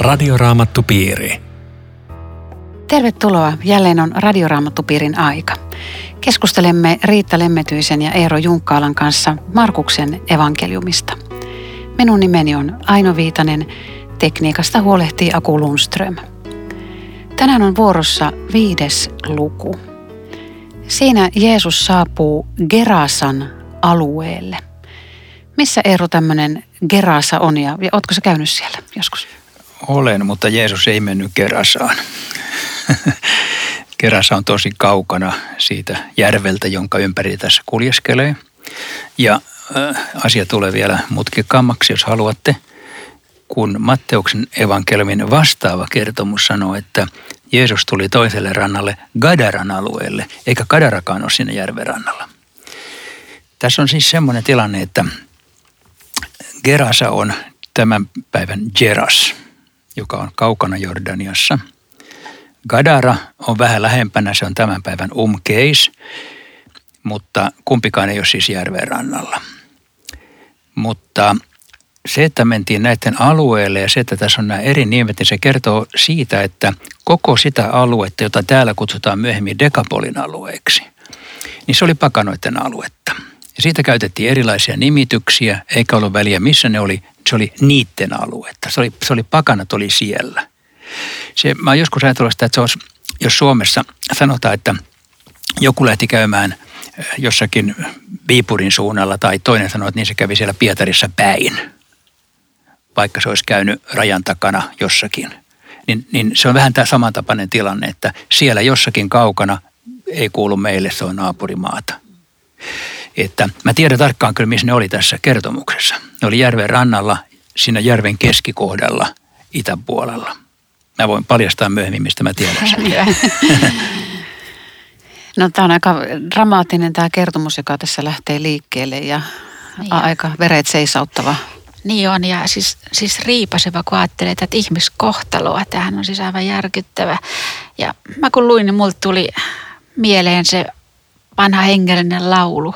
Radioraamattupiiri. Tervetuloa. Jälleen on Radioraamattupiirin aika. Keskustelemme Riitta Lemmetyisen ja Eero Junkkaalan kanssa Markuksen evankeliumista. Minun nimeni on Aino Viitanen. Tekniikasta huolehtii Aku Lundström. Tänään on vuorossa viides luku. Siinä Jeesus saapuu Gerasan alueelle. Missä Eero tämmöinen Gerasa on ja, ja ootko sä käynyt siellä joskus? Olen, mutta Jeesus ei mennyt Gerasaan. Gerasa on tosi kaukana siitä järveltä, jonka ympäri tässä kuljeskelee. Ja äh, asia tulee vielä mutkikkaammaksi, jos haluatte, kun Matteuksen evankeliumin vastaava kertomus sanoo, että Jeesus tuli toiselle rannalle Gadaran alueelle, eikä Gadarakaan ole siinä järven rannalla. Tässä on siis semmoinen tilanne, että Gerasa on tämän päivän Geras, joka on kaukana Jordaniassa. Gadara on vähän lähempänä, se on tämän päivän Umkeis, mutta kumpikaan ei ole siis järven rannalla. Mutta se, että mentiin näiden alueelle ja se, että tässä on nämä eri nimet, niin se kertoo siitä, että koko sitä aluetta, jota täällä kutsutaan myöhemmin Dekapolin alueeksi, niin se oli pakanoiden aluetta. Ja siitä käytettiin erilaisia nimityksiä, eikä ollut väliä missä ne oli, se oli niitten aluetta. Se oli, se oli pakanat oli siellä. Se, mä oon joskus ajatellut sitä, että se olisi, jos Suomessa sanotaan, että joku lähti käymään jossakin Viipurin suunnalla tai toinen sanoi, että niin se kävi siellä Pietarissa päin – vaikka se olisi käynyt rajan takana jossakin. Niin, niin se on vähän tämä samantapainen tilanne, että siellä jossakin kaukana ei kuulu meille, se on naapurimaata. Että mä tiedän tarkkaan kyllä, missä ne oli tässä kertomuksessa. Ne oli järven rannalla, siinä järven keskikohdalla, itäpuolella. Mä voin paljastaa myöhemmin, mistä mä tiedän sen. No tämä on aika dramaattinen tämä kertomus, joka tässä lähtee liikkeelle ja, ja. aika veret seisauttava niin on, ja siis, siis riipaseva, kun ajattelee tätä ihmiskohtaloa. Tämähän on siis aivan järkyttävä. Ja mä kun luin, niin mulle tuli mieleen se vanha hengellinen laulu.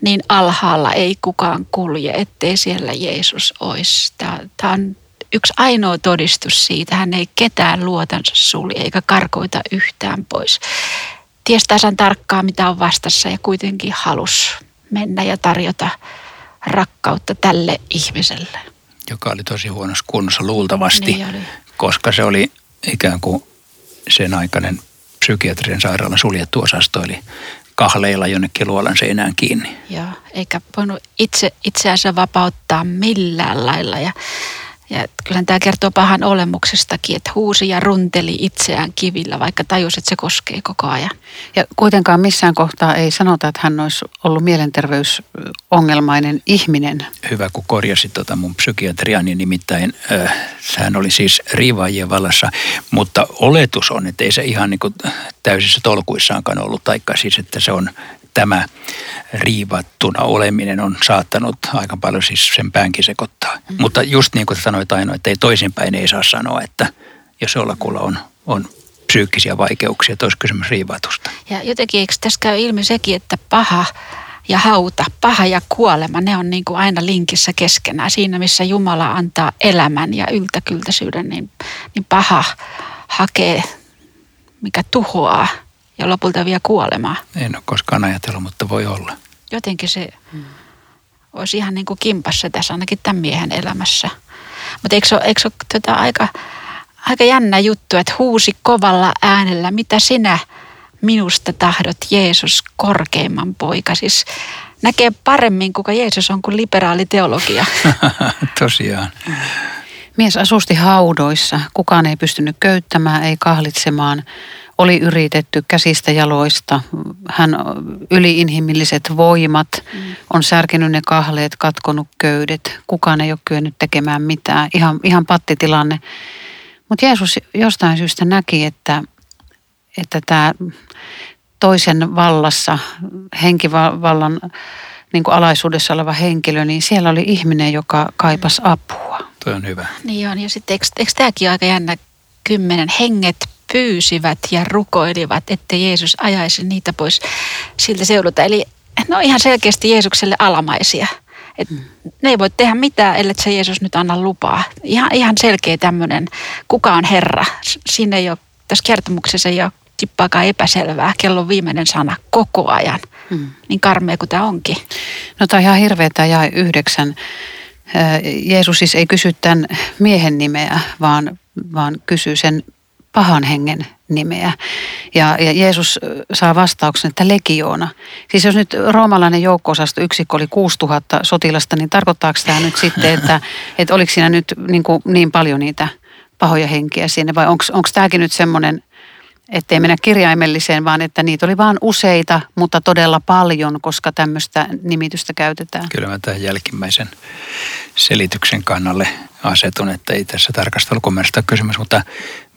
Niin alhaalla ei kukaan kulje, ettei siellä Jeesus olisi. Tämä on yksi ainoa todistus siitä. Hän ei ketään luotansa sulje eikä karkoita yhtään pois. Ties tasan tarkkaan, mitä on vastassa ja kuitenkin halus mennä ja tarjota rakkautta tälle ihmiselle. Joka oli tosi huonossa kunnossa luultavasti, niin koska se oli ikään kuin sen aikainen psykiatrisen sairaalan suljettu osasto, eli kahleilla jonnekin luolan seinään kiinni. Joo, eikä voinut itse, itseänsä vapauttaa millään lailla. Ja ja kyllähän tämä kertoo pahan olemuksestakin, että huusi ja runteli itseään kivillä, vaikka tajusi, että se koskee koko ajan. Ja kuitenkaan missään kohtaa ei sanota, että hän olisi ollut mielenterveysongelmainen ihminen. Hyvä, kun korjasit tuota mun psykiatriani, nimittäin äh, hän oli siis riivaajien vallassa, mutta oletus on, että ei se ihan niin kuin täysissä tolkuissaankaan ollut, taikka siis, että se on tämä riivattuna oleminen on saattanut aika paljon siis sen päänkin sekoittaa. Mm. Mutta just niin kuin sanoit Aino, että ei toisinpäin ei saa sanoa, että jos jollakulla on, on psyykkisiä vaikeuksia, että olisi kysymys riivatusta. Ja jotenkin eikö tässä käy ilmi sekin, että paha ja hauta, paha ja kuolema, ne on niin kuin aina linkissä keskenään. Siinä, missä Jumala antaa elämän ja yltäkyltäisyyden, niin, niin paha hakee, mikä tuhoaa ja lopulta vielä kuolemaa. En ole koskaan ajatellut, mutta voi olla. Jotenkin se hmm. olisi ihan niin kuin kimpassa tässä ainakin tämän miehen elämässä. Mutta eikö se ole, eikö se ole tota aika, aika jännä juttu, että huusi kovalla äänellä, mitä sinä minusta tahdot Jeesus korkeimman poika. Siis näkee paremmin, kuka Jeesus on kuin liberaali teologia. Tosiaan. Mies asusti haudoissa. Kukaan ei pystynyt köyttämään, ei kahlitsemaan oli yritetty käsistä jaloista. Hän yliinhimilliset voimat, mm. on särkenyt ne kahleet, katkonut köydet. Kukaan ei ole kyennyt tekemään mitään. Ihan, ihan pattitilanne. Mutta Jeesus jostain syystä näki, että, että tämä toisen vallassa, henkivallan niin kuin alaisuudessa oleva henkilö, niin siellä oli ihminen, joka kaipasi apua. Tuo on hyvä. Niin on, ja sitten eikö, eikö tämäkin aika jännä kymmenen henget pyysivät ja rukoilivat, että Jeesus ajaisi niitä pois siltä seudulta. Eli ne on ihan selkeästi Jeesukselle alamaisia. Et ne ei voi tehdä mitään, ellei se Jeesus nyt anna lupaa. Ihan, ihan selkeä tämmöinen, kuka on Herra. Siinä ei ole, tässä kertomuksessa ei ole tippaakaan epäselvää. Kello on viimeinen sana koko ajan. Hmm. Niin karmea kuin tämä onkin. No tämä on ihan hirveä tämä jae yhdeksän. Jeesus siis ei kysy tämän miehen nimeä, vaan, vaan kysyy sen pahan hengen nimeä. Ja, ja Jeesus saa vastauksen, että legioona. Siis jos nyt roomalainen joukko-osasto yksikkö oli 6000 sotilasta, niin tarkoittaako tämä nyt sitten, että, että oliko siinä nyt niin, kuin niin paljon niitä pahoja henkiä sinne vai onko tämäkin nyt semmoinen ettei mennä kirjaimelliseen, vaan että niitä oli vain useita, mutta todella paljon, koska tämmöistä nimitystä käytetään. Kyllä mä tämän jälkimmäisen selityksen kannalle asetun, että ei tässä ole kysymys, mutta,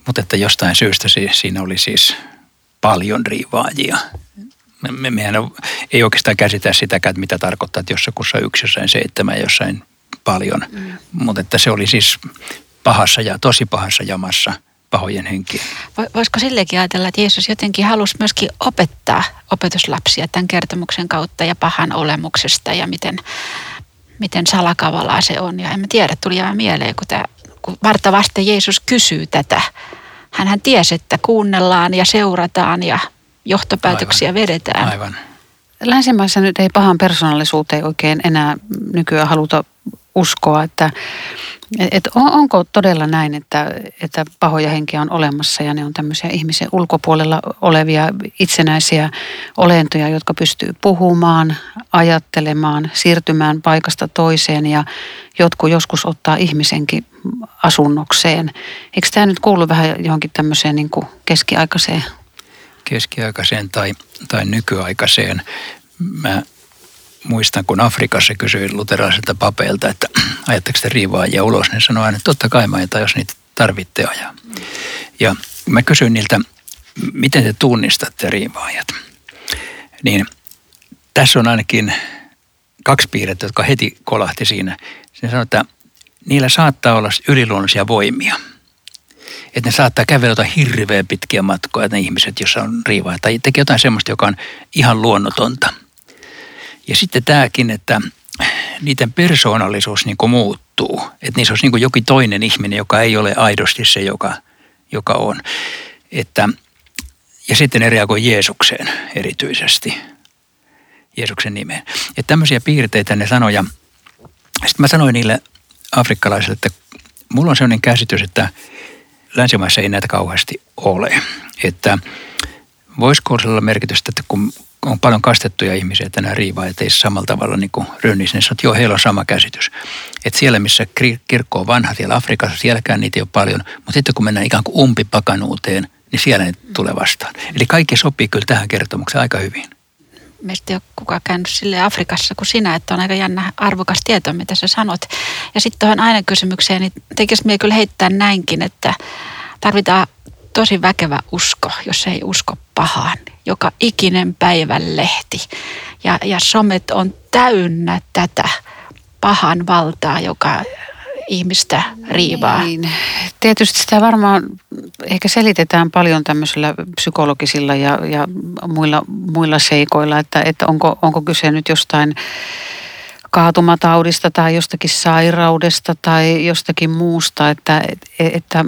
mutta että jostain syystä siinä oli siis paljon riivaajia. Me, mehän ei oikeastaan käsitä sitäkään, mitä tarkoittaa, että jossakussa yksi, jossain seitsemän, jossain paljon. Mm. Mutta että se oli siis pahassa ja tosi pahassa jamassa – pahojen henkiä. Voisiko sillekin ajatella, että Jeesus jotenkin halusi myöskin opettaa opetuslapsia tämän kertomuksen kautta ja pahan olemuksesta ja miten, miten salakavalaa se on. Ja en mä tiedä, tuli aivan mieleen, kun, tämä, kun varta vasta Jeesus kysyy tätä. Hänhän tiesi, että kuunnellaan ja seurataan ja johtopäätöksiä Aivan. vedetään. Aivan. Länsimaissa nyt ei pahan persoonallisuuteen oikein enää nykyään haluta uskoa, että et on, onko todella näin, että, että pahoja henkiä on olemassa ja ne on tämmöisiä ihmisen ulkopuolella olevia itsenäisiä olentoja, jotka pystyy puhumaan, ajattelemaan, siirtymään paikasta toiseen ja jotkut joskus ottaa ihmisenkin asunnokseen. Eikö tämä nyt kuulu vähän johonkin tämmöiseen niin kuin keskiaikaiseen? Keskiaikaiseen tai, tai nykyaikaiseen. Mä muistan, kun Afrikassa kysyin luterilaisilta papeilta, että ajatteko te riivaajia ulos, niin sanoi aina, että totta kai mä jos niitä tarvitte ajaa. Ja mä kysyin niiltä, miten te tunnistatte riivaajat. Niin tässä on ainakin kaksi piirrettä, jotka heti kolahti siinä. Se sanoi, että niillä saattaa olla yliluonnollisia voimia. Että ne saattaa kävellä hirveän pitkiä matkoja, ne ihmiset, joissa on riivaa. Tai tekee jotain semmoista, joka on ihan luonnotonta – ja sitten tämäkin, että niiden persoonallisuus niin muuttuu. Että niissä olisi niin jokin toinen ihminen, joka ei ole aidosti se, joka, joka on. Että, ja sitten ne reagoi Jeesukseen erityisesti. Jeesuksen nimeen. Että tämmöisiä piirteitä ne sanoja. Sitten mä sanoin niille afrikkalaisille, että mulla on sellainen käsitys, että länsimaissa ei näitä kauheasti ole. Että voisiko olla merkitystä, että kun on paljon kastettuja ihmisiä, että nämä riivaajat ei samalla tavalla niin kuin rönnissä, niin että joo, heillä on sama käsitys. Että siellä, missä kirkko on vanha, siellä Afrikassa, sielläkään niitä ei ole paljon, mutta sitten kun mennään ikään kuin umpipakanuuteen, niin siellä ne tulee vastaan. Eli kaikki sopii kyllä tähän kertomukseen aika hyvin. Meistä ei ole kukaan käynyt sille Afrikassa kuin sinä, että on aika jännä arvokas tieto, mitä sä sanot. Ja sitten tuohon aina kysymykseen, niin tekisi me kyllä heittää näinkin, että tarvitaan tosi väkevä usko, jos ei usko pahaan. Joka ikinen päivän lehti. Ja, ja somet on täynnä tätä pahan valtaa, joka ihmistä riivaa. Niin. Tietysti sitä varmaan ehkä selitetään paljon tämmöisillä psykologisilla ja, ja muilla, muilla seikoilla, että, että onko, onko kyse nyt jostain kaatumataudista tai jostakin sairaudesta tai jostakin muusta, että, että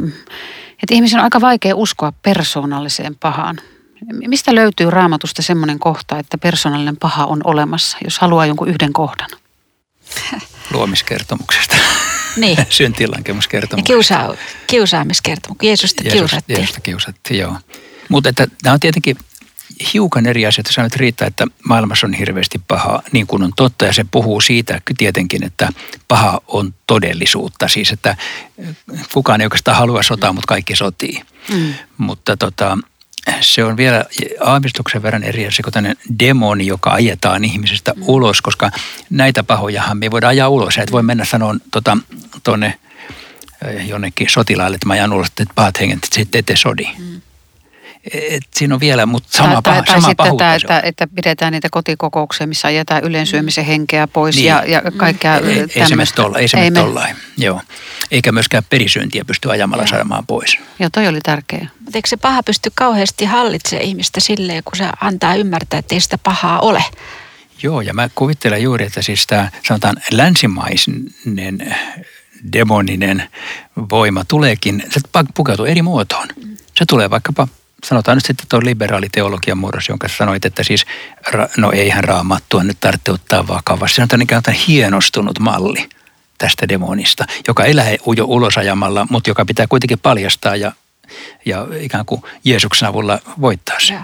että ihmisen on aika vaikea uskoa persoonalliseen pahaan. Mistä löytyy raamatusta semmoinen kohta, että persoonallinen paha on olemassa, jos haluaa jonkun yhden kohdan? Luomiskertomuksesta. Niin. Syntilankemuskertomuksesta. Kiusa, kiusaamiskertomus. Jeesusta kiusattiin. Jeesusta kiusattiin, joo. Mutta että nämä on tietenkin hiukan eri asia, että nyt riittää, että maailmassa on hirveästi pahaa, niin kuin on totta. Ja se puhuu siitä tietenkin, että paha on todellisuutta. Siis, että kukaan ei oikeastaan halua sotaa, mutta kaikki sotii. Mm. Mutta tota, se on vielä aavistuksen verran eri asia kuin tämmöinen demoni, joka ajetaan ihmisestä mm. ulos, koska näitä pahojahan me ei voida ajaa ulos. Et voi mennä sanoa tuonne tota, jonnekin sotilaalle, että mä ajan ulos, että pahat henget, että sitten ette sodi. Mm et siinä on vielä, mutta sama, tai, paha, tai sama sitten tätä, että, että pidetään niitä kotikokouksia, missä ajetaan ylensyömisen henkeä pois niin. ja, ja kaikkea ei, ei, ei se mene tolla, ei se ei tollain. Joo. Eikä myöskään perisyöntiä pysty ajamalla saamaan pois. Joo, toi oli tärkeä. Mutta eikö se paha pysty kauheasti hallitsemaan ihmistä silleen, kun se antaa ymmärtää, että ei sitä pahaa ole? Joo, ja mä kuvittelen juuri, että siis tämä sanotaan länsimainen demoninen voima tuleekin, se pukeutuu eri muotoon. Se tulee vaikkapa sanotaan nyt sitten tuo liberaaliteologian muodossa, jonka sanoit, että siis, no eihän raamattua nyt tarvitse ottaa vakavasti. Se on kuin hienostunut malli tästä demonista, joka ei lähde jo ulosajamalla, mutta joka pitää kuitenkin paljastaa ja, ja ikään kuin Jeesuksen avulla voittaa se.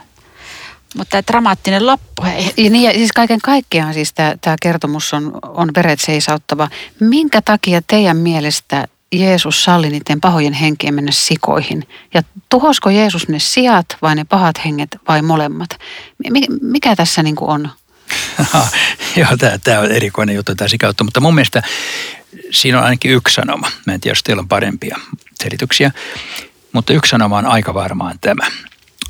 Mutta tämä dramaattinen loppu. Ja niin, ja siis kaiken kaikkiaan siis tämä, tämä kertomus on, on veret seisauttava. Minkä takia teidän mielestä Jeesus salli niiden pahojen henkien mennä sikoihin? Ja tuhosko Jeesus ne sijat vai ne pahat henget vai molemmat? Mikä tässä niin kuin on? Joo, tämä, on erikoinen juttu tämä sikautto, mutta mun mielestä siinä on ainakin yksi sanoma. Mä en tiedä, jos teillä on parempia selityksiä, mutta yksi sanoma on aika varmaan tämä,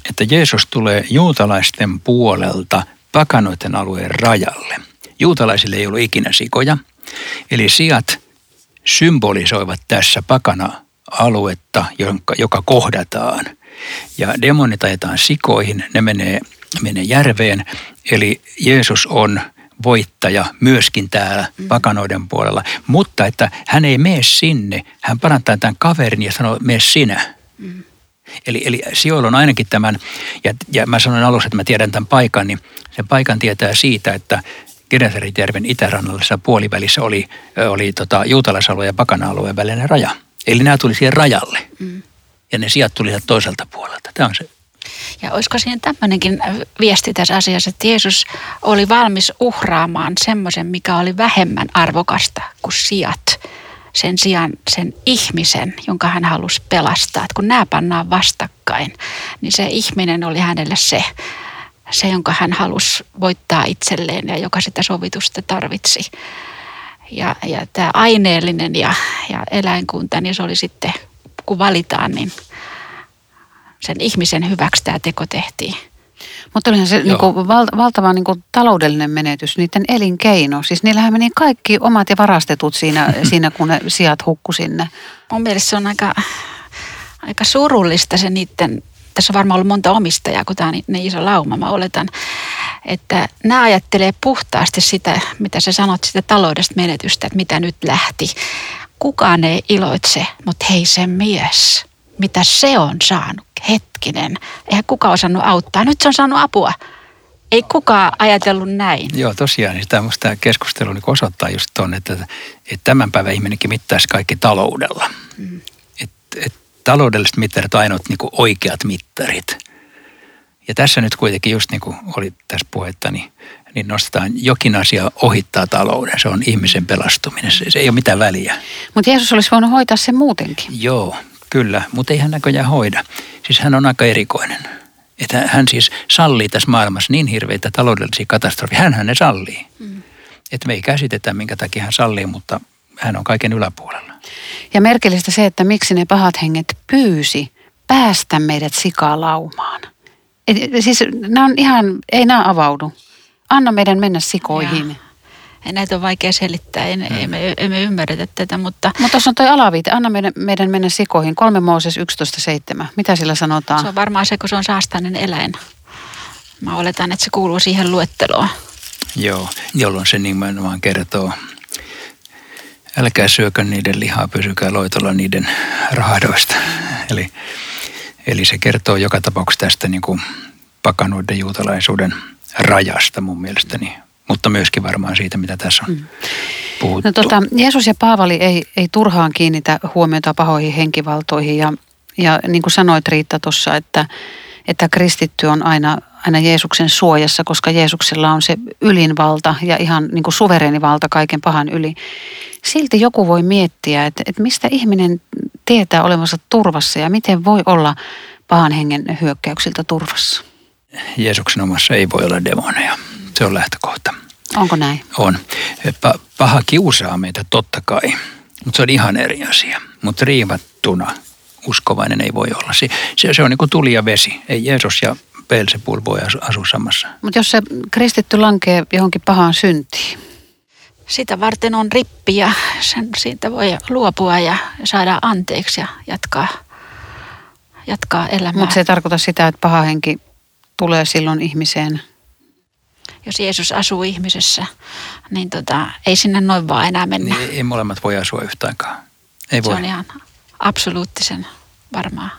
että Jeesus tulee juutalaisten puolelta pakanoiden alueen rajalle. Juutalaisille ei ollut ikinä sikoja, eli sijat symbolisoivat tässä pakana-aluetta, jonka, joka kohdataan. Ja demonit ajetaan sikoihin, ne menee, menee järveen, eli Jeesus on voittaja myöskin täällä mm. pakanoiden puolella. Mutta että hän ei mene sinne, hän parantaa tämän kaverin ja sanoo, mene sinä. Mm. Eli, eli sijoilla on ainakin tämän, ja, ja mä sanoin alussa, että mä tiedän tämän paikan, niin sen paikan tietää siitä, että Genesaretjärven itärannallisessa puolivälissä oli, oli tota, juutalaisalueen ja pakana-alueen välinen raja. Eli nämä tuli siihen rajalle. Mm. Ja ne sijat tuli toiselta puolelta. Tämä on se. Ja olisiko siihen tämmöinenkin viesti tässä asiassa, että Jeesus oli valmis uhraamaan semmoisen, mikä oli vähemmän arvokasta kuin sijat. Sen sijaan sen ihmisen, jonka hän halusi pelastaa. Että kun nämä pannaan vastakkain, niin se ihminen oli hänelle se, se, jonka hän halusi voittaa itselleen ja joka sitä sovitusta tarvitsi. Ja, ja tämä aineellinen ja, ja eläinkunta, niin se oli sitten, kun valitaan, niin sen ihmisen hyväksi tämä teko tehtiin. Mutta olihan se niin kuin, val, valtava niin kuin, taloudellinen menetys, niiden elinkeino. Siis niillähän meni kaikki omat ja varastetut siinä, siinä kun ne sijat hukku sinne. Mun mielestä se on aika, aika surullista se niiden tässä on varmaan ollut monta omistajaa, kun tämä on niin iso lauma, mä oletan, että nämä ajattelee puhtaasti sitä, mitä sä sanot, sitä taloudesta menetystä, että mitä nyt lähti. Kukaan ei iloitse, mutta hei se mies, mitä se on saanut, hetkinen, eihän kukaan osannut auttaa, nyt se on saanut apua. Ei kukaan ajatellut näin. Joo, tosiaan. Niin tämä, tämä keskustelu niin osoittaa just tuon, että, että tämän päivän ihminenkin mittaisi kaikki taloudella. Mm. Et, et taloudelliset mittarit on ainoat niin kuin oikeat mittarit. Ja tässä nyt kuitenkin just niin kuin oli tässä puhetta, niin, niin nostetaan jokin asia ohittaa talouden. Se on ihmisen pelastuminen. Se, se ei ole mitään väliä. Mutta Jeesus olisi voinut hoitaa sen muutenkin. Joo, kyllä. Mutta ei hän näköjään hoida. Siis hän on aika erikoinen. Että hän siis sallii tässä maailmassa niin hirveitä taloudellisia katastrofeja. Hänhän ne sallii. Mm. Että me ei käsitetä, minkä takia hän sallii, mutta hän on kaiken yläpuolella. Ja merkillistä se, että miksi ne pahat henget pyysi päästä meidät sikalaumaan. Et, siis nämä on ihan, ei nämä avaudu. Anna meidän mennä sikoihin. Ja. näitä on vaikea selittää, en, hmm. emme, emme ymmärretä tätä, mutta... Mutta tuossa on toi alaviite, anna meidän, meidän mennä sikoihin, 3 Mooses 11.7. Mitä sillä sanotaan? Se on varmaan se, kun se on saastainen eläin. Mä oletan, että se kuuluu siihen luetteloon. Joo, jolloin se nimenomaan kertoo älkää syökö niiden lihaa, pysykää loitolla niiden rahdoista. Eli, eli se kertoo joka tapauksessa tästä niin kuin pakanoiden juutalaisuuden rajasta mun mielestäni, mutta myöskin varmaan siitä, mitä tässä on mm. puhuttu. No, tota, Jeesus ja Paavali ei, ei turhaan kiinnitä huomiota pahoihin henkivaltoihin ja, ja niin kuin sanoit Riitta tuossa, että, että kristitty on aina, aina Jeesuksen suojassa, koska Jeesuksella on se ylinvalta ja ihan niin kuin suvereeni valta kaiken pahan yli silti joku voi miettiä, että, että mistä ihminen tietää olevansa turvassa ja miten voi olla pahan hengen hyökkäyksiltä turvassa. Jeesuksen omassa ei voi olla demoneja. Se on lähtökohta. Onko näin? On. Paha kiusaa meitä totta kai, mutta se on ihan eri asia. Mutta riivattuna uskovainen ei voi olla. Se, se, se on niin kuin tuli ja vesi. Ei Jeesus ja Beelzebul voi asua samassa. Mutta jos se kristitty lankee johonkin pahaan syntiin, sitä varten on rippi ja sen, siitä voi luopua ja saada anteeksi ja jatkaa, jatkaa elämää. Mutta se ei tarkoita sitä, että paha henki tulee silloin ihmiseen. jos Jeesus asuu ihmisessä, niin tota, ei sinne noin vaan enää mennä. Niin, ei molemmat voi asua yhtä aikaa. Ei voi. Se on ihan absoluuttisen varmaa.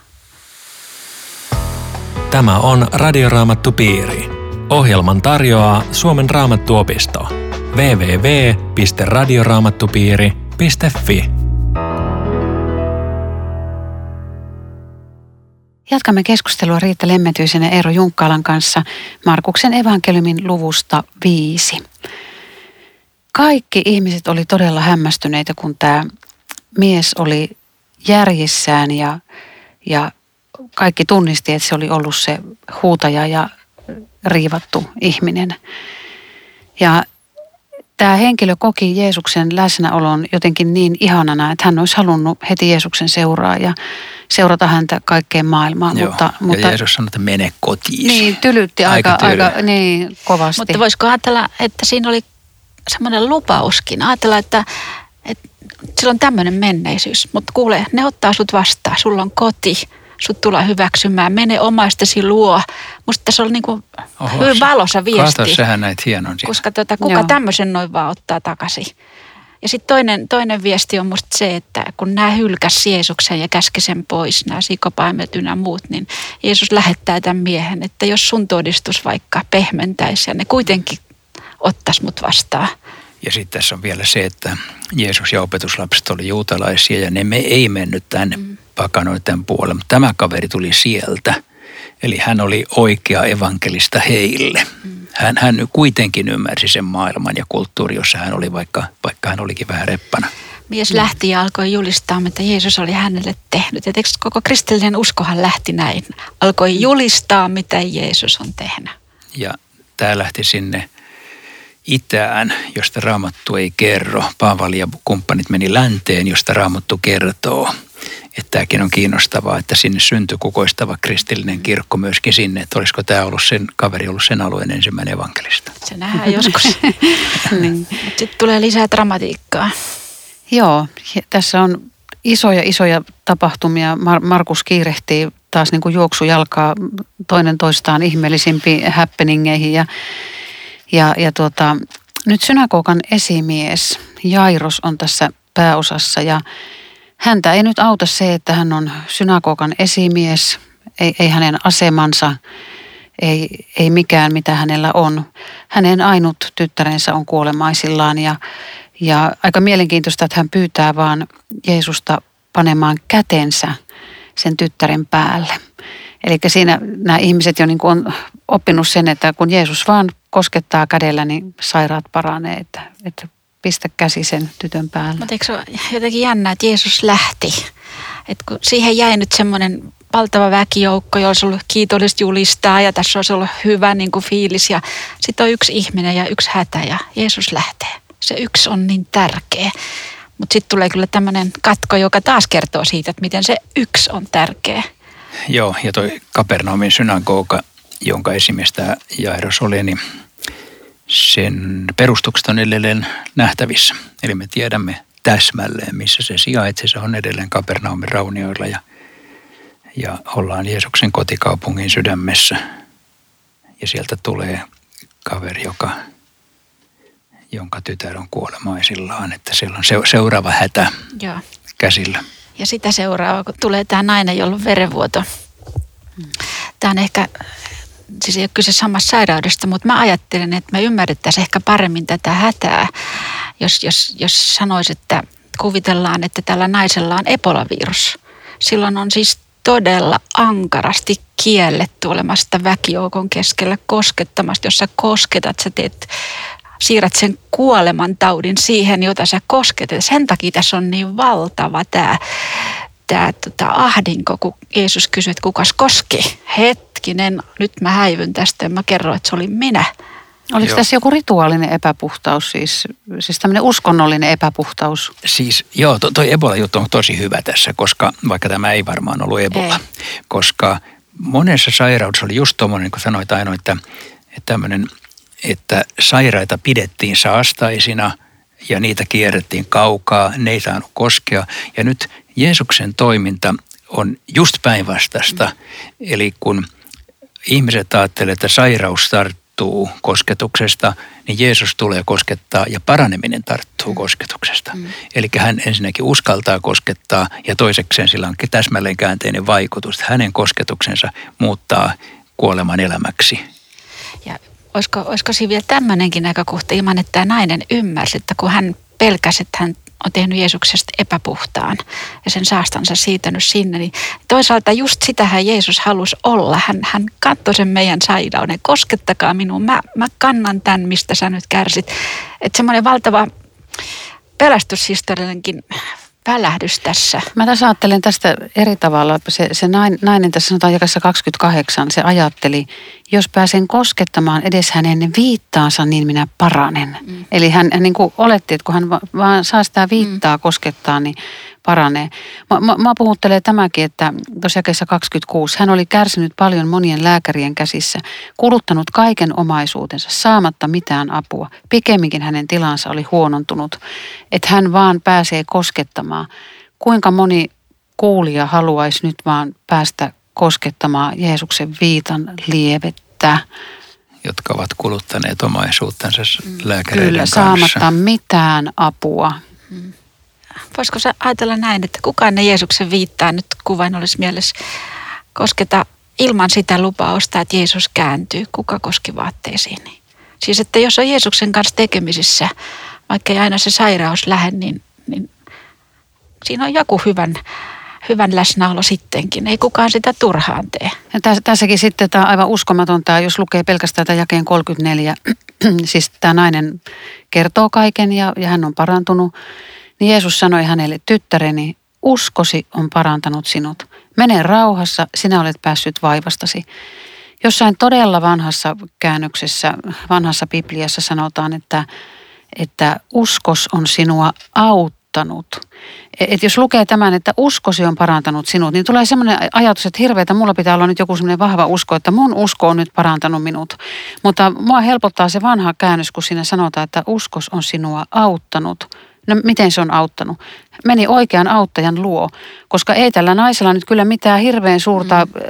Tämä on Radioraamattu Piiri. Ohjelman tarjoaa Suomen raamattuopisto. www.radioraamattupiiri.fi Jatkamme keskustelua Riitta Lemmetyisen ja Eero Junkkaalan kanssa Markuksen evankeliumin luvusta viisi. Kaikki ihmiset oli todella hämmästyneitä, kun tämä mies oli järjissään ja, ja kaikki tunnisti, että se oli ollut se huutaja ja riivattu ihminen. Ja tämä henkilö koki Jeesuksen läsnäolon jotenkin niin ihanana, että hän olisi halunnut heti Jeesuksen seuraa ja seurata häntä kaikkeen maailmaan. Joo. Mutta, ja mutta, Jeesus sanoi, että mene kotiin. Niin, tylytti aika, Aika aika, niin, kovasti. Mutta voisiko ajatella, että siinä oli semmoinen lupauskin. Ajatella, että sillä on tämmöinen menneisyys. Mutta kuule, ne ottaa sut vastaan. Sulla on koti. Sut tullaan hyväksymään. Mene omaistesi luo. Musta tässä oli niinku Oho, hyvin valoisa viesti. Kato, sehän näit hienon siinä. Koska tota, kuka Joo. tämmöisen noin vaan ottaa takaisin. Ja sitten toinen, toinen viesti on musta se, että kun nämä hylkäs Jeesuksen ja käski sen pois, nämä sikopaimet ynnä muut, niin Jeesus lähettää tämän miehen, että jos sun todistus vaikka pehmentäisi ja ne kuitenkin ottas mut vastaan. Ja sitten tässä on vielä se, että Jeesus ja opetuslapset oli juutalaisia ja ne me ei mennyt tänne mm. pakanoiden puolelle. Mutta tämä kaveri tuli sieltä. Eli hän oli oikea evankelista heille. Mm. Hän, hän kuitenkin ymmärsi sen maailman ja kulttuuri, jossa hän oli, vaikka, vaikka hän olikin vähän reppana. Mies lähti ja alkoi julistaa, mitä Jeesus oli hänelle tehnyt. Ja koko kristillinen uskohan lähti näin. Alkoi julistaa, mitä Jeesus on tehnyt. Ja tämä lähti sinne itään, josta Raamattu ei kerro. Paavali ja kumppanit meni länteen, josta Raamattu kertoo. Että tämäkin on kiinnostavaa, että sinne syntyi kukoistava kristillinen kirkko myöskin sinne. Että olisiko tämä ollut sen, kaveri ollut sen alueen ensimmäinen evankelista. Se nähdään joskus. niin. Sitten tulee lisää dramatiikkaa. Joo, tässä on isoja isoja tapahtumia. Mar- Markus kiirehtii taas niin kuin juoksujalkaa toinen toistaan ihmeellisimpiin happeningeihin. Ja, ja, ja tuota, nyt synagogan esimies Jairos on tässä pääosassa ja häntä ei nyt auta se, että hän on synagogan esimies, ei, ei hänen asemansa, ei, ei mikään mitä hänellä on. Hänen ainut tyttärensä on kuolemaisillaan ja, ja aika mielenkiintoista, että hän pyytää vaan Jeesusta panemaan kätensä sen tyttären päälle. Eli siinä nämä ihmiset jo niin kuin on oppinut sen, että kun Jeesus vaan koskettaa kädellä, niin sairaat paranee, että, että pistä käsi sen tytön päälle. Mutta eikö se ole jotenkin jännä, että Jeesus lähti? Et kun siihen jäi nyt semmoinen valtava väkijoukko, jolla olisi ollut kiitollista julistaa ja tässä olisi ollut hyvä niin kuin fiilis. Ja sitten on yksi ihminen ja yksi hätä ja Jeesus lähtee. Se yksi on niin tärkeä. Mutta sitten tulee kyllä tämmöinen katko, joka taas kertoo siitä, että miten se yksi on tärkeä. Joo, ja toi Kapernaumin synagoga, jonka esimiestä Jairos oli, niin sen perustukset on edelleen nähtävissä. Eli me tiedämme täsmälleen, missä se sijaitsee. Se on edelleen Kapernaumin raunioilla ja, ja ollaan Jeesuksen kotikaupungin sydämessä. Ja sieltä tulee kaveri, joka, jonka tytär on kuolemaisillaan, että siellä on se- seuraava hätä Joo. käsillä. Ja sitä seuraava, kun tulee tämä nainen, jolla on verenvuoto. Tämä on ehkä, siis ei ole kyse samasta sairaudesta, mutta mä ajattelen, että me ymmärrettäisiin ehkä paremmin tätä hätää, jos, jos, jos sanoisi, että kuvitellaan, että tällä naisella on epolavirus. Silloin on siis todella ankarasti kielletty olemasta väkijoukon keskellä koskettamasta. Jos sä kosketat, sä teet siirrät sen kuoleman taudin siihen, jota sä kosketat. Sen takia tässä on niin valtava tämä tää, tota, ahdinko, kun Jeesus kysyi, että kukas koski. Hetkinen, nyt mä häivyn tästä ja mä kerron, että se oli minä. Oliko Joo. tässä joku rituaalinen epäpuhtaus, siis, siis tämmöinen uskonnollinen epäpuhtaus? Siis joo, to, toi Ebola-juttu on tosi hyvä tässä, koska vaikka tämä ei varmaan ollut Ebola, Ei. koska monessa sairaudessa oli just tuommoinen, niin kuin sanoit Aino, että, että tämmöinen, että sairaita pidettiin saastaisina ja niitä kierrettiin kaukaa, ne ei saanut koskea. Ja nyt Jeesuksen toiminta on just päinvastaista. Eli kun ihmiset ajattelevat, että sairaus tarttuu tarttuu kosketuksesta, niin Jeesus tulee koskettaa ja paraneminen tarttuu kosketuksesta. Mm. Eli hän ensinnäkin uskaltaa koskettaa ja toisekseen sillä on täsmälleen käänteinen vaikutus. Hänen kosketuksensa muuttaa kuoleman elämäksi. Ja olisiko, olisiko siinä vielä tämmöinenkin näkökohta ilman, että tämä nainen ymmärsi, että kun hän pelkäsi, että hän on tehnyt Jeesuksesta epäpuhtaan ja sen saastansa siitänyt sinne, niin toisaalta just sitähän Jeesus halusi olla. Hän, hän katsoi sen meidän sairauden. Koskettakaa minua, mä, mä kannan tämän, mistä sä nyt kärsit. Että semmoinen valtava pelastushistoriallinenkin välähdys tässä. Mä tässä ajattelen tästä eri tavalla. Se, se nainen tässä sanotaan jakassa 28, se ajatteli, jos pääsen koskettamaan edes hänen viittaansa, niin minä paranen. Mm. Eli hän, hän niin kuin oletti, että kun hän vaan saa sitä viittaa mm. koskettaa, niin paranee. Mä, mä, mä puhuttelen tämäkin, että tosiaan 26, hän oli kärsinyt paljon monien lääkärien käsissä, kuluttanut kaiken omaisuutensa saamatta mitään apua. Pikemminkin hänen tilansa oli huonontunut, että hän vaan pääsee koskettamaan. Kuinka moni kuulija haluaisi nyt vaan päästä koskettamaan Jeesuksen viitan lievettä. Jotka ovat kuluttaneet omaisuuttansa mm. lääkäreiden Kyllä, kanssa. saamatta mitään apua. Mm. Voisiko sä ajatella näin, että kukaan ne Jeesuksen viittaa nyt kuvain olisi mielessä kosketa ilman sitä lupausta, että Jeesus kääntyy, kuka koski vaatteisiin. Siis että jos on Jeesuksen kanssa tekemisissä, vaikka ei aina se sairaus lähde, niin, niin siinä on joku hyvän hyvän läsnäolo sittenkin. Ei kukaan sitä turhaan tee. Ja tässäkin sitten tämä on aivan uskomatonta, jos lukee pelkästään tätä jakeen 34. siis tämä nainen kertoo kaiken ja, ja hän on parantunut. Niin Jeesus sanoi hänelle, tyttäreni, uskosi on parantanut sinut. Mene rauhassa, sinä olet päässyt vaivastasi. Jossain todella vanhassa käännöksessä, vanhassa Bibliassa sanotaan, että, että uskos on sinua auttanut. Et jos lukee tämän, että uskosi on parantanut sinut, niin tulee semmoinen ajatus, että hirveätä, mulla pitää olla nyt joku semmoinen vahva usko, että mun usko on nyt parantanut minut. Mutta mua helpottaa se vanha käännös, kun siinä sanotaan, että uskos on sinua auttanut – No miten se on auttanut? Meni oikean auttajan luo, koska ei tällä naisella nyt kyllä mitään hirveän suurta mm.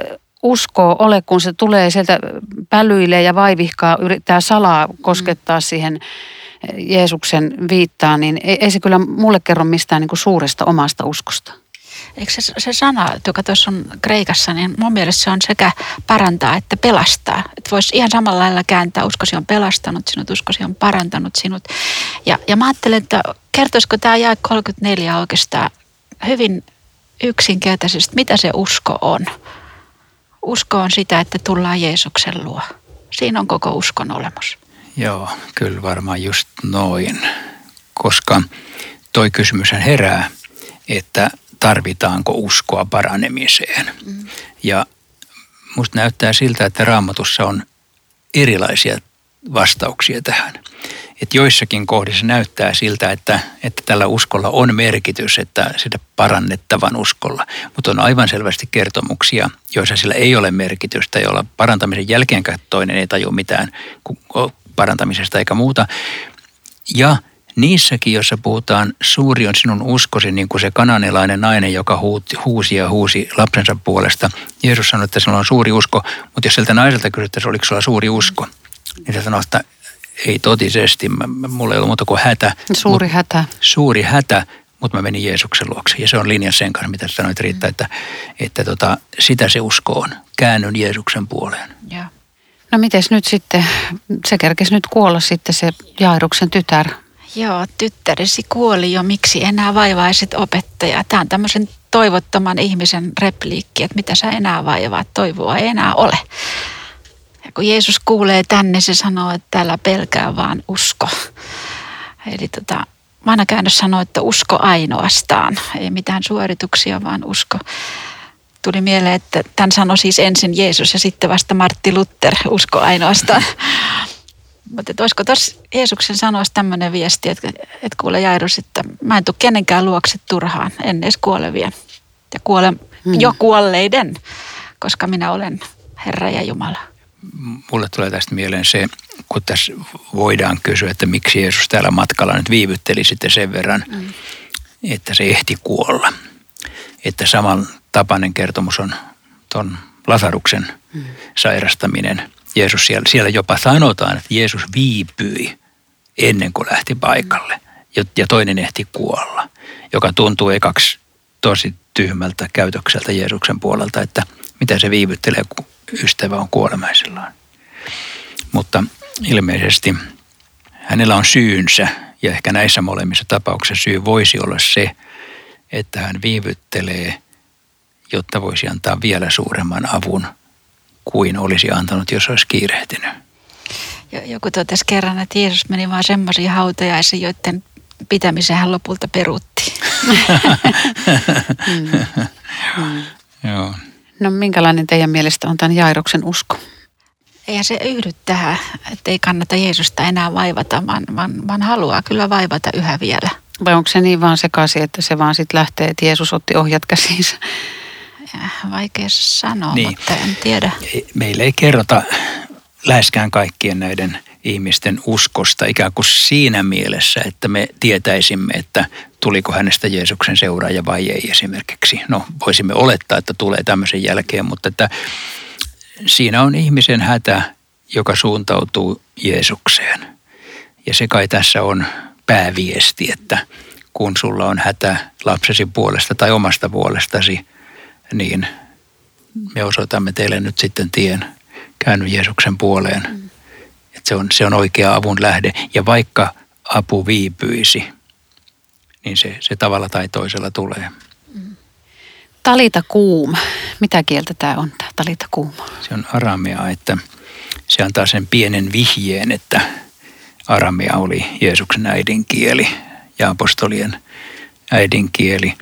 uskoa ole, kun se tulee sieltä pälyilee ja vaivihkaa, yrittää salaa koskettaa mm. siihen Jeesuksen viittaan, niin ei, ei se kyllä mulle kerro mistään niin kuin suuresta omasta uskosta. Eikö se, se sana, joka tuossa on Kreikassa, niin mun mielestä se on sekä parantaa että pelastaa. Että voisi ihan samalla lailla kääntää, uskosi on pelastanut sinut, uskosi on parantanut sinut. Ja, ja mä ajattelen, että kertoisiko tämä jae 34 oikeastaan hyvin yksinkertaisesti, mitä se usko on. Usko on sitä, että tullaan Jeesuksen luo. Siinä on koko uskon olemus. Joo, kyllä varmaan just noin. Koska toi kysymys herää, että tarvitaanko uskoa paranemiseen. Mm. Ja musta näyttää siltä, että raamatussa on erilaisia vastauksia tähän. Että joissakin kohdissa näyttää siltä, että, että tällä uskolla on merkitys, että sitä parannettavan uskolla. Mutta on aivan selvästi kertomuksia, joissa sillä ei ole merkitystä, joilla parantamisen jälkeen toinen ei taju mitään parantamisesta eikä muuta. Ja niissäkin, joissa puhutaan suuri on sinun uskosi, niin kuin se kananelainen nainen, joka huusi ja huusi lapsensa puolesta. Jeesus sanoi, että sinulla on suuri usko, mutta jos sieltä naiselta kysyttäisiin, oliko sulla suuri usko, niin se sanoi, että ei totisesti, mulla ei ollut muuta kuin hätä. Suuri hätä. Suuri hätä, mutta mä menin Jeesuksen luokse. Ja se on linjan sen kanssa, mitä sanoit Riitta, että, että tota, sitä se usko on. Käännyn Jeesuksen puoleen. Ja. No miten nyt sitten, se kerkesi nyt kuolla sitten se Jairuksen tytär. Joo, tyttäresi kuoli jo, miksi enää vaivaisit opettaja? Tämä on tämmöisen toivottoman ihmisen repliikki, että mitä sä enää vaivaat, toivoa ei enää ole. Ja kun Jeesus kuulee tänne, se sanoo, että täällä pelkää vaan usko. Eli tota, vanha käännös sanoo, että usko ainoastaan. Ei mitään suorituksia, vaan usko. Tuli mieleen, että tämän sanoi siis ensin Jeesus ja sitten vasta Martti Luther, usko ainoastaan. Mutta olisiko tuossa Jeesuksen sanoisi tämmöinen viesti, että, että kuule Jairus, että mä en tule kenenkään luokse turhaan, en edes kuolevien. Ja kuole hmm. jo kuolleiden, koska minä olen Herra ja Jumala mulle tulee tästä mieleen se, kun tässä voidaan kysyä, että miksi Jeesus täällä matkalla nyt viivytteli sitten sen verran, mm. että se ehti kuolla. Että saman tapainen kertomus on tuon Lasaruksen mm. sairastaminen Jeesus siellä, siellä jopa sanotaan, että Jeesus viipyi ennen kuin lähti paikalle ja toinen ehti kuolla, joka tuntuu ekaksi tosi tyhmältä käytökseltä Jeesuksen puolelta, että mitä se viivyttelee, kun ystävä on kuolemaisillaan. Mutta ilmeisesti hänellä on syynsä ja ehkä näissä molemmissa tapauksissa syy voisi olla se, että hän viivyttelee, jotta voisi antaa vielä suuremman avun kuin olisi antanut, jos olisi kiirehtinyt. Joku totesi kerran, että Jeesus meni vaan semmoisiin hautajaisiin, joiden pitämisen hän lopulta peruutti. mm. Mm. Joo. No minkälainen teidän mielestä on tämän Jairoksen usko? Eihän se yhdy tähän, että ei kannata Jeesusta enää vaivata, vaan, vaan, vaan haluaa kyllä vaivata yhä vielä. Vai onko se niin vaan sekaisin, että se vaan sitten lähtee, että Jeesus otti ohjat käsiinsä? Vaikea sanoa, niin. mutta en tiedä. Meille ei kerrota läheskään kaikkien näiden ihmisten uskosta ikään kuin siinä mielessä, että me tietäisimme, että tuliko hänestä Jeesuksen seuraaja vai ei esimerkiksi. No voisimme olettaa, että tulee tämmöisen jälkeen, mutta että siinä on ihmisen hätä, joka suuntautuu Jeesukseen. Ja se kai tässä on pääviesti, että kun sulla on hätä lapsesi puolesta tai omasta puolestasi, niin me osoitamme teille nyt sitten tien käänny Jeesuksen puoleen. Mm. Että se, on, se on oikea avun lähde. Ja vaikka apu viipyisi, niin se, se tavalla tai toisella tulee. Mm. Talita kuum. Mitä kieltä tämä on, tämä talita kuum? Se on aramea, että se antaa sen pienen vihjeen, että aramea oli Jeesuksen äidinkieli ja apostolien äidinkieli.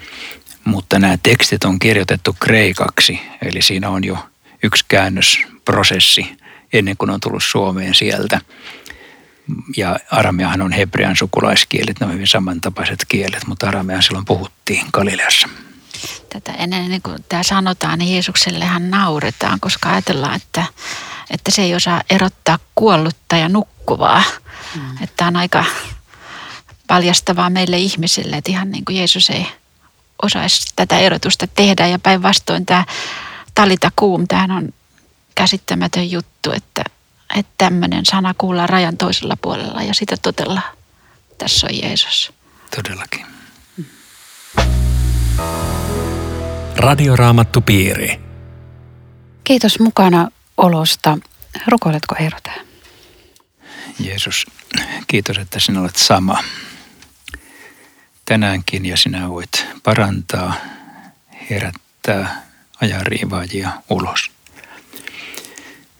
Mutta nämä tekstit on kirjoitettu kreikaksi, eli siinä on jo yksi käännösprosessi ennen kuin on tullut Suomeen sieltä. Ja arameahan on hebrean sukulaiskielet, ne on hyvin samantapaiset kielet, mutta aramea silloin puhuttiin Galileassa. Tätä ennen niin kuin tämä sanotaan, niin Jeesuksellehan nauretaan, koska ajatellaan, että, että se ei osaa erottaa kuollutta ja nukkuvaa. Mm. Että on aika paljastavaa meille ihmisille, että ihan niin kuin Jeesus ei osaisi tätä erotusta tehdä. Ja päinvastoin tämä talita kuum, tämähän on käsittämätön juttu, että, että tämmöinen sana kuullaan rajan toisella puolella ja sitä totella. Tässä on Jeesus. Todellakin. Radioraamattu piiri. Kiitos mukana olosta. Rukoiletko Eero? Jeesus, kiitos, että sinä olet sama. Tänäänkin ja sinä voit parantaa, herättää, ajaa riivaajia ulos.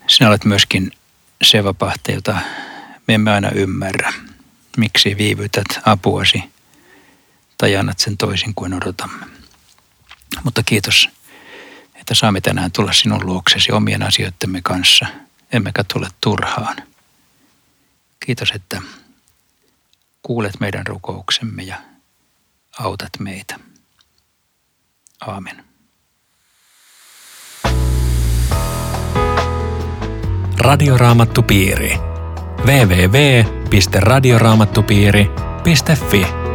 Sinä olet myöskin se vapahtaja, jota me emme aina ymmärrä. Miksi viivytät apuasi tai annat sen toisin kuin odotamme. Mutta kiitos, että saamme tänään tulla sinun luoksesi omien asioittemme kanssa, emmekä tule turhaan. Kiitos, että kuulet meidän rukouksemme ja autat meitä. Aamen. Radioraamattupiiri. www.radioraamattupiiri.fi